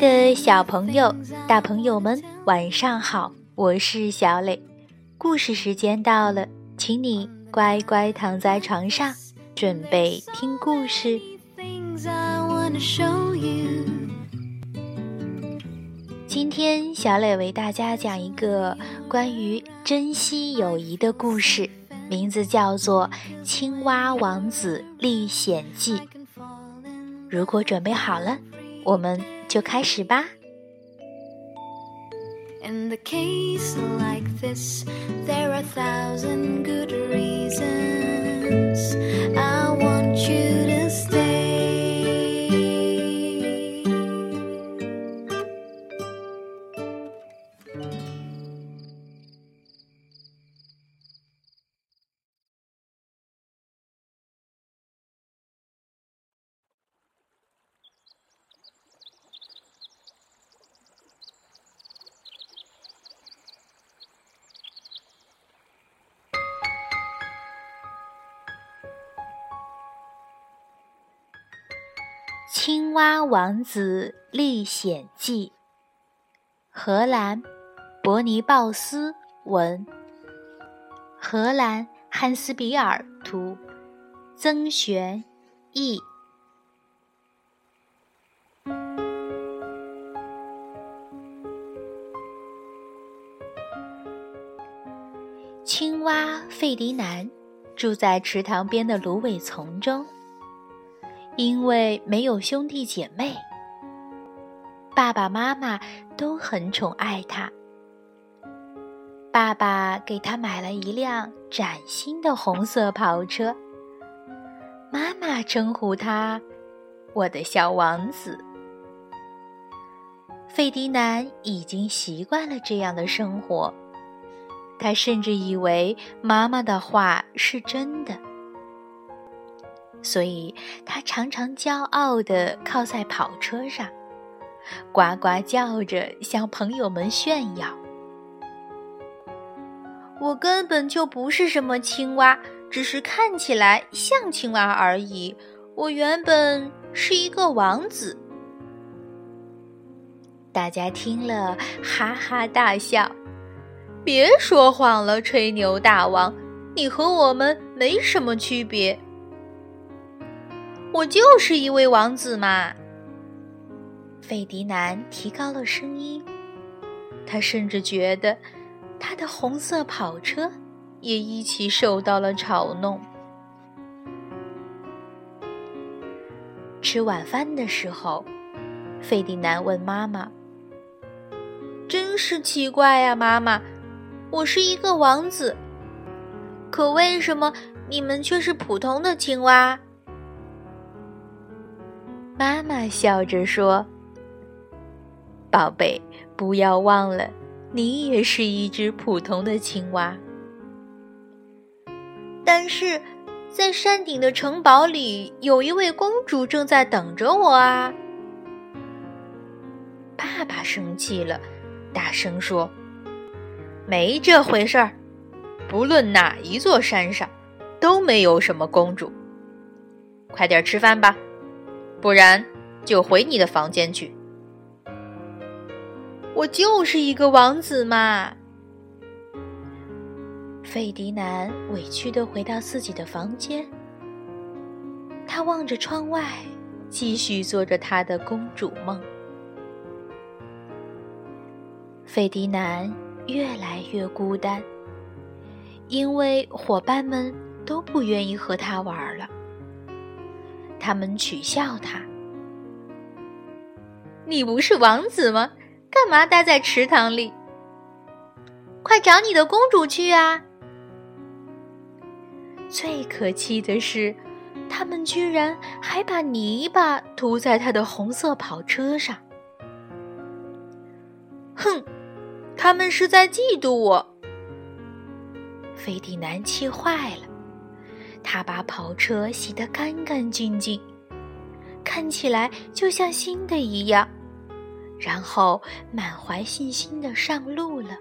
的小朋友、大朋友们，晚上好！我是小磊，故事时间到了，请你乖乖躺在床上，准备听故事。今天，小磊为大家讲一个关于珍惜友谊的故事，名字叫做《青蛙王子历险记》。如果准备好了，我们就开始吧。《 青蛙王子历险记》，荷兰，伯尼鲍斯文，荷兰汉斯比尔图，曾玄译。青蛙费迪南住在池塘边的芦苇丛中。因为没有兄弟姐妹，爸爸妈妈都很宠爱他。爸爸给他买了一辆崭新的红色跑车，妈妈称呼他“我的小王子”。费迪南已经习惯了这样的生活，他甚至以为妈妈的话是真的。所以，他常常骄傲地靠在跑车上，呱呱叫着向朋友们炫耀：“我根本就不是什么青蛙，只是看起来像青蛙而已。我原本是一个王子。”大家听了哈哈大笑：“别说谎了，吹牛大王，你和我们没什么区别。”我就是一位王子嘛！费迪南提高了声音，他甚至觉得他的红色跑车也一起受到了嘲弄。吃晚饭的时候，费迪南问妈妈：“真是奇怪呀，妈妈，我是一个王子，可为什么你们却是普通的青蛙？”妈妈笑着说：“宝贝，不要忘了，你也是一只普通的青蛙。但是，在山顶的城堡里，有一位公主正在等着我啊！”爸爸生气了，大声说：“没这回事儿！不论哪一座山上，都没有什么公主。快点吃饭吧。”不然，就回你的房间去。我就是一个王子嘛。费迪南委屈的回到自己的房间，他望着窗外，继续做着他的公主梦。费迪南越来越孤单，因为伙伴们都不愿意和他玩了。他们取笑他：“你不是王子吗？干嘛待在池塘里？快找你的公主去啊！”最可气的是，他们居然还把泥巴涂在他的红色跑车上。哼，他们是在嫉妒我！费迪南气坏了。他把跑车洗得干干净净，看起来就像新的一样，然后满怀信心的上路了。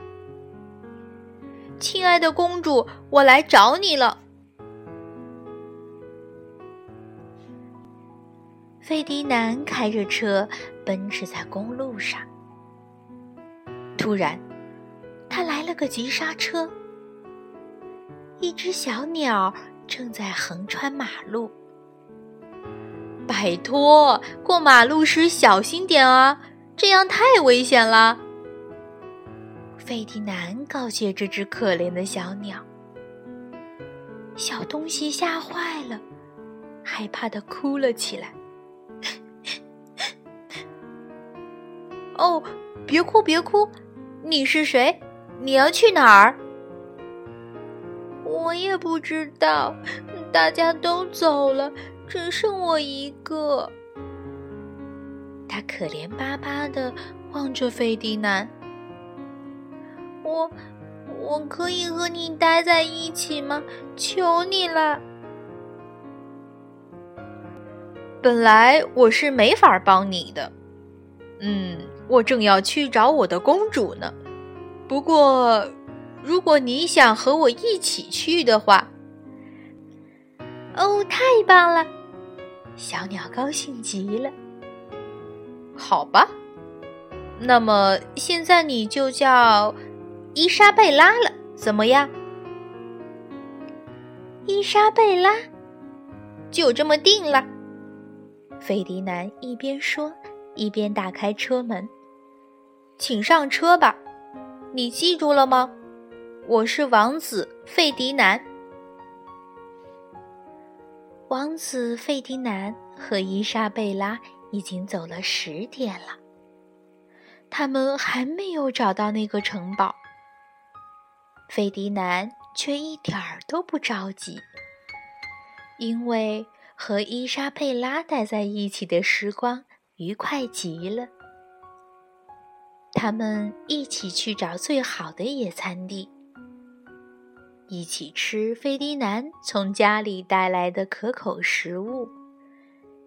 亲爱的公主，我来找你了。费迪南开着车奔驰在公路上。突然，他来了个急刹车。一只小鸟正在横穿马路。拜托，过马路时小心点啊，这样太危险了。费迪南告诫这只可怜的小鸟。小东西吓坏了，害怕的哭了起来。哦，别哭别哭，你是谁？你要去哪儿？我也不知道，大家都走了，只剩我一个。他可怜巴巴的望着费迪南。我，我可以和你待在一起吗？求你了。本来我是没法帮你的，嗯，我正要去找我的公主呢。不过。如果你想和我一起去的话，哦，太棒了！小鸟高兴极了。好吧，那么现在你就叫伊莎贝拉了，怎么样？伊莎贝拉，就这么定了。费迪南一边说，一边打开车门，请上车吧。你记住了吗？我是王子费迪南。王子费迪南和伊莎贝拉已经走了十天了，他们还没有找到那个城堡。费迪南却一点儿都不着急，因为和伊莎贝拉待在一起的时光愉快极了。他们一起去找最好的野餐地。一起吃费迪南从家里带来的可口食物，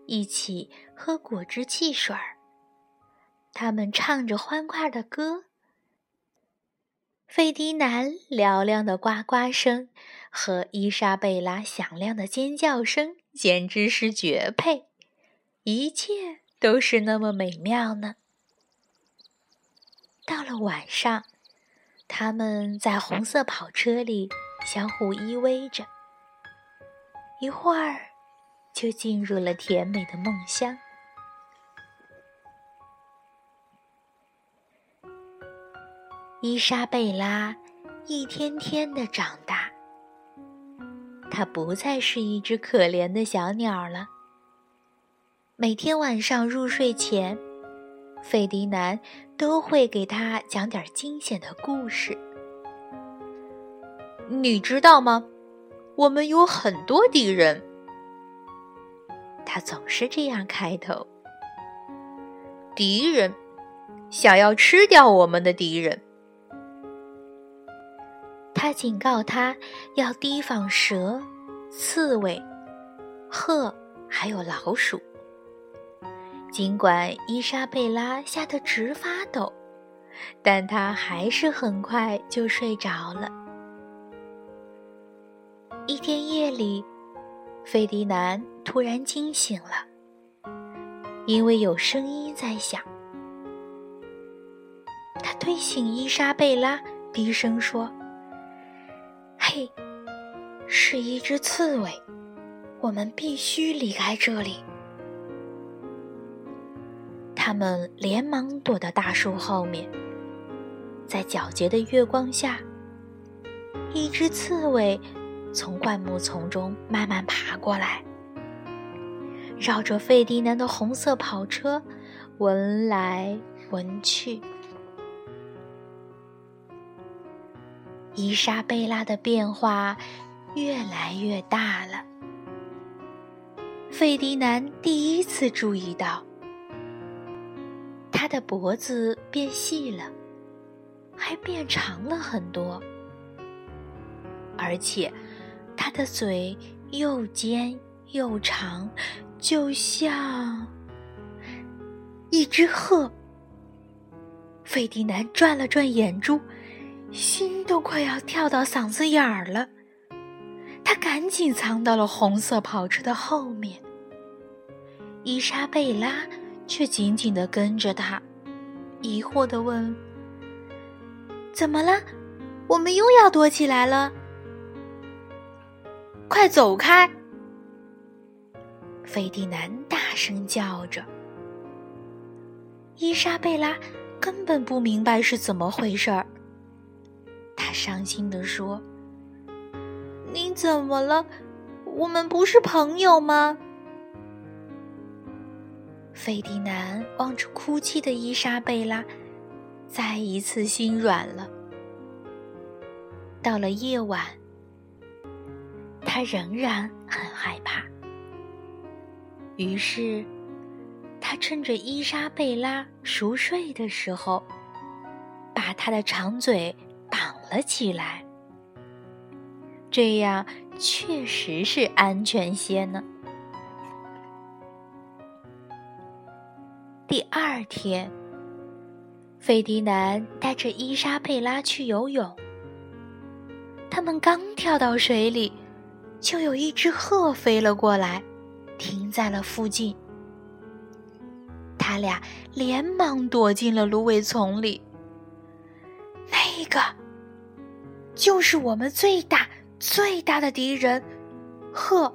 一起喝果汁汽水儿。他们唱着欢快的歌。费迪南嘹亮的呱呱声和伊莎贝拉响亮的尖叫声简直是绝配，一切都是那么美妙呢。到了晚上，他们在红色跑车里。相互依偎着，一会儿就进入了甜美的梦乡。伊莎贝拉一天天的长大，她不再是一只可怜的小鸟了。每天晚上入睡前，费迪南都会给他讲点惊险的故事。你知道吗？我们有很多敌人。他总是这样开头。敌人想要吃掉我们的敌人。他警告他要提防蛇、刺猬、鹤，还有老鼠。尽管伊莎贝拉吓得直发抖，但她还是很快就睡着了。一天夜里，费迪南突然惊醒了，因为有声音在响。他推醒伊莎贝拉，低声说：“嘿，是一只刺猬，我们必须离开这里。”他们连忙躲到大树后面，在皎洁的月光下，一只刺猬。从灌木丛中慢慢爬过来，绕着费迪南的红色跑车闻来闻去。伊莎贝拉的变化越来越大了。费迪南第一次注意到，他的脖子变细了，还变长了很多，而且。他的嘴又尖又长，就像一只鹤。费迪南转了转眼珠，心都快要跳到嗓子眼儿了。他赶紧藏到了红色跑车的后面。伊莎贝拉却紧紧的跟着他，疑惑的问：“怎么了？我们又要躲起来了？快走开！”费迪南大声叫着。伊莎贝拉根本不明白是怎么回事儿，她伤心地说：“你怎么了？我们不是朋友吗？”费迪南望着哭泣的伊莎贝拉，再一次心软了。到了夜晚，他仍然很害怕，于是。他趁着伊莎贝拉熟睡的时候，把她的长嘴绑了起来。这样确实是安全些呢。第二天，费迪南带着伊莎贝拉去游泳。他们刚跳到水里，就有一只鹤飞了过来，停在了附近。他俩连忙躲进了芦苇丛里。那个，就是我们最大、最大的敌人——鹤。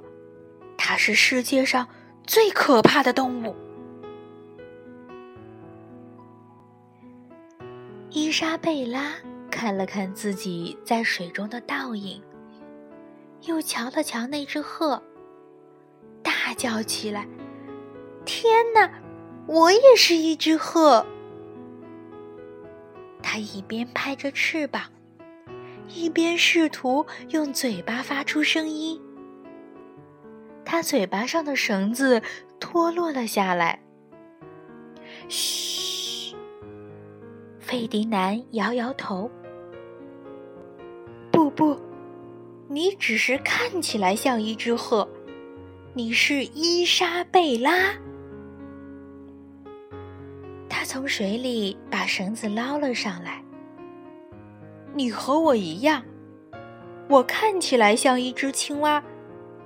它是世界上最可怕的动物。伊莎贝拉看了看自己在水中的倒影，又瞧了瞧那只鹤，大叫起来：“天哪！”我也是一只鹤，它一边拍着翅膀，一边试图用嘴巴发出声音。它嘴巴上的绳子脱落了下来。嘘，费迪南摇摇头。不不，你只是看起来像一只鹤，你是伊莎贝拉。他从水里把绳子捞了上来。你和我一样，我看起来像一只青蛙，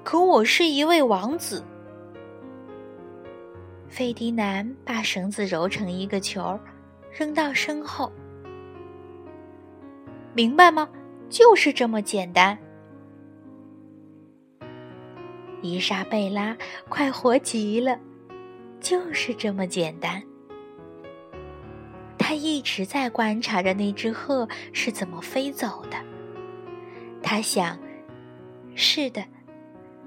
可我是一位王子。费迪南把绳子揉成一个球，扔到身后。明白吗？就是这么简单。伊莎贝拉快活极了，就是这么简单。他一直在观察着那只鹤是怎么飞走的。他想：是的，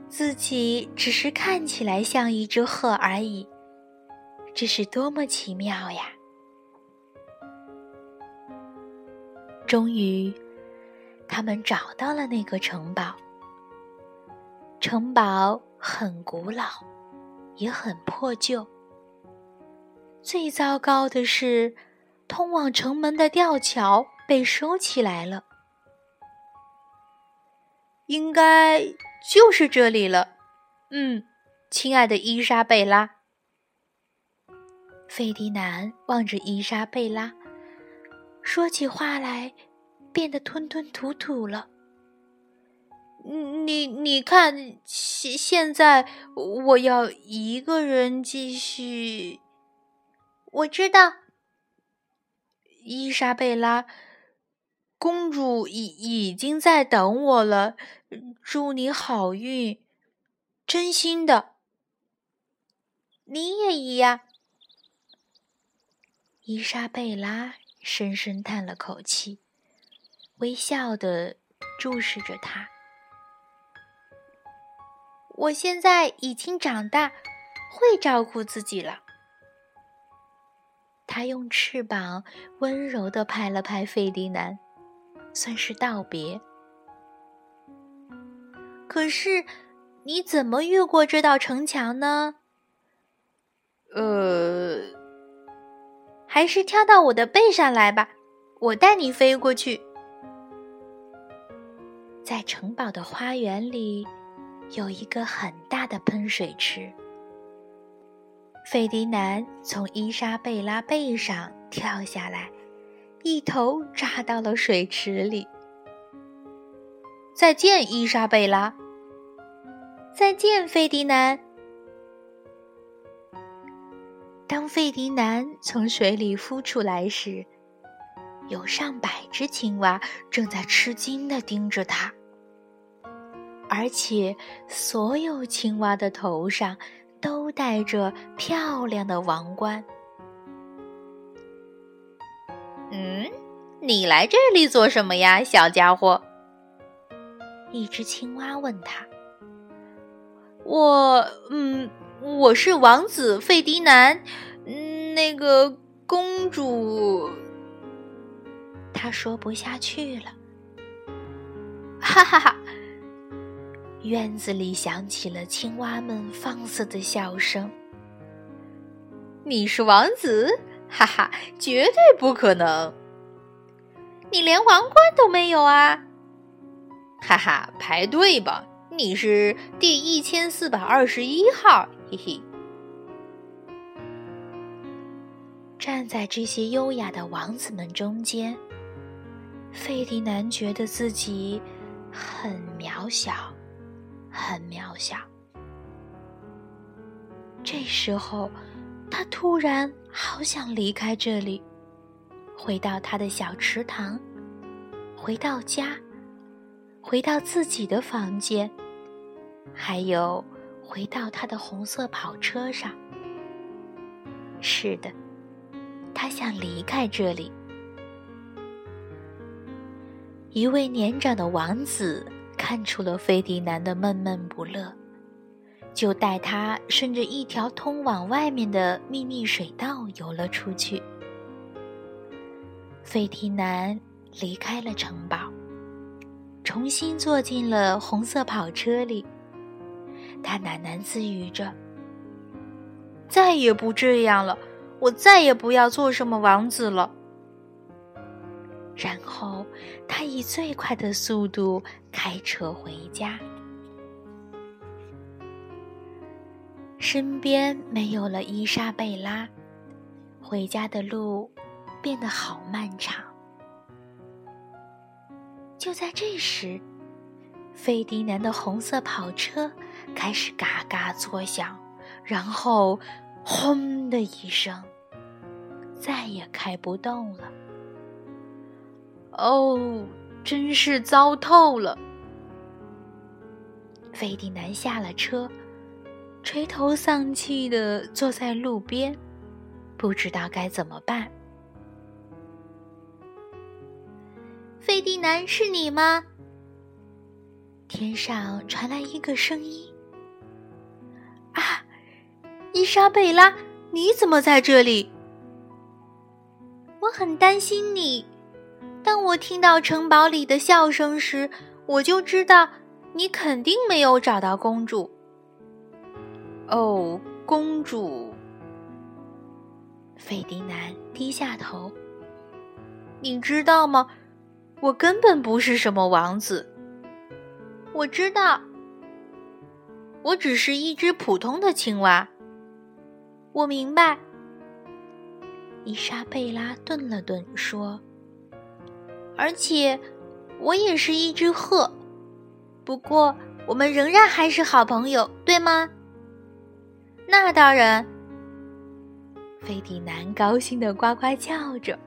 自己只是看起来像一只鹤而已。这是多么奇妙呀！终于，他们找到了那个城堡。城堡很古老，也很破旧。最糟糕的是。通往城门的吊桥被收起来了，应该就是这里了。嗯，亲爱的伊莎贝拉。费迪南望着伊莎贝拉，说起话来变得吞吞吐吐了。你你看，现现在我要一个人继续。我知道。伊莎贝拉公主已已经在等我了，祝你好运，真心的。你也一样。伊莎贝拉深深叹了口气，微笑的注视着他。我现在已经长大，会照顾自己了。他用翅膀温柔地拍了拍费迪南，算是道别。可是，你怎么越过这道城墙呢？呃，还是跳到我的背上来吧，我带你飞过去。在城堡的花园里，有一个很大的喷水池。费迪南从伊莎贝拉背上跳下来，一头扎到了水池里。再见，伊莎贝拉。再见，费迪南。当费迪南从水里浮出来时，有上百只青蛙正在吃惊地盯着他，而且所有青蛙的头上都戴着漂亮的王冠。嗯，你来这里做什么呀，小家伙？一只青蛙问他。我，嗯，我是王子费迪南，那个公主。他说不下去了，哈哈哈！院子里响起了青蛙们放肆的笑声。你是王子？哈哈，绝对不可能！你连王冠都没有啊！哈哈，排队吧，你是第一千四百二十一号，嘿嘿。站在这些优雅的王子们中间。费迪南觉得自己很渺小，很渺小。这时候，他突然好想离开这里，回到他的小池塘，回到家，回到自己的房间，还有回到他的红色跑车上。是的，他想离开这里。一位年长的王子看出了费迪南的闷闷不乐，就带他顺着一条通往外面的秘密水道游了出去。费迪南离开了城堡，重新坐进了红色跑车里。他喃喃自语着：“再也不这样了，我再也不要做什么王子了。”然后，他以最快的速度开车回家。身边没有了伊莎贝拉，回家的路变得好漫长。就在这时，费迪南的红色跑车开始嘎嘎作响，然后“轰”的一声，再也开不动了。哦，真是糟透了！费迪南下了车，垂头丧气的坐在路边，不知道该怎么办。费迪南，是你吗？天上传来一个声音：“啊，伊莎贝拉，你怎么在这里？我很担心你。”当我听到城堡里的笑声时，我就知道你肯定没有找到公主。哦，公主！费迪南低下头。你知道吗？我根本不是什么王子。我知道，我只是一只普通的青蛙。我明白。伊莎贝拉顿了顿，说。而且，我也是一只鹤。不过，我们仍然还是好朋友，对吗？那当然。费迪南高兴的呱呱叫着。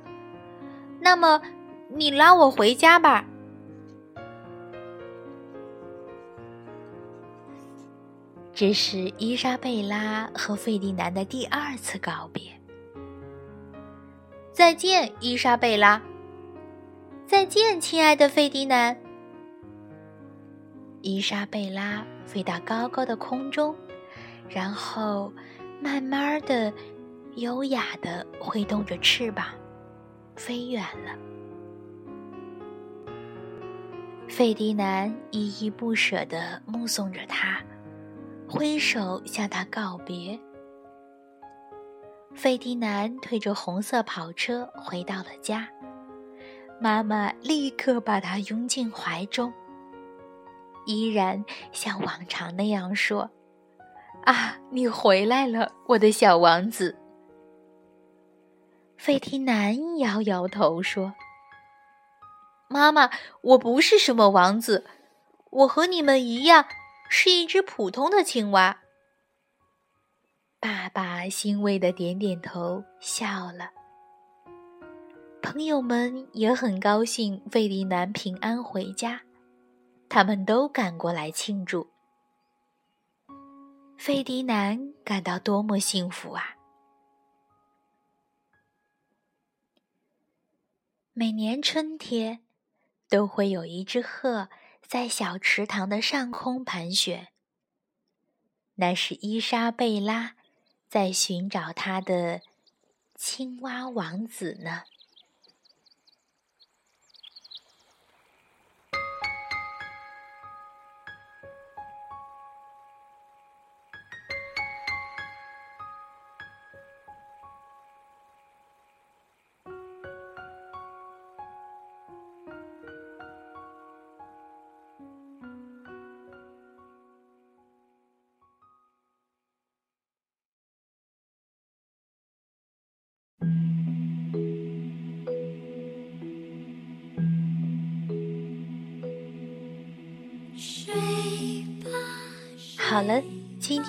那么，你拉我回家吧。这是伊莎贝拉和费迪南的第二次告别。再见，伊莎贝拉。再见，亲爱的费迪南。伊莎贝拉飞到高高的空中，然后慢慢的、优雅的挥动着翅膀，飞远了。费迪南依依不舍的目送着他，挥手向他告别。费迪南推着红色跑车回到了家。妈妈立刻把他拥进怀中，依然像往常那样说：“啊，你回来了，我的小王子。”费提南摇摇头说：“妈妈，我不是什么王子，我和你们一样，是一只普通的青蛙。”爸爸欣慰的点点头，笑了。朋友们也很高兴费迪南平安回家，他们都赶过来庆祝。费迪南感到多么幸福啊！每年春天，都会有一只鹤在小池塘的上空盘旋。那是伊莎贝拉在寻找她的青蛙王子呢。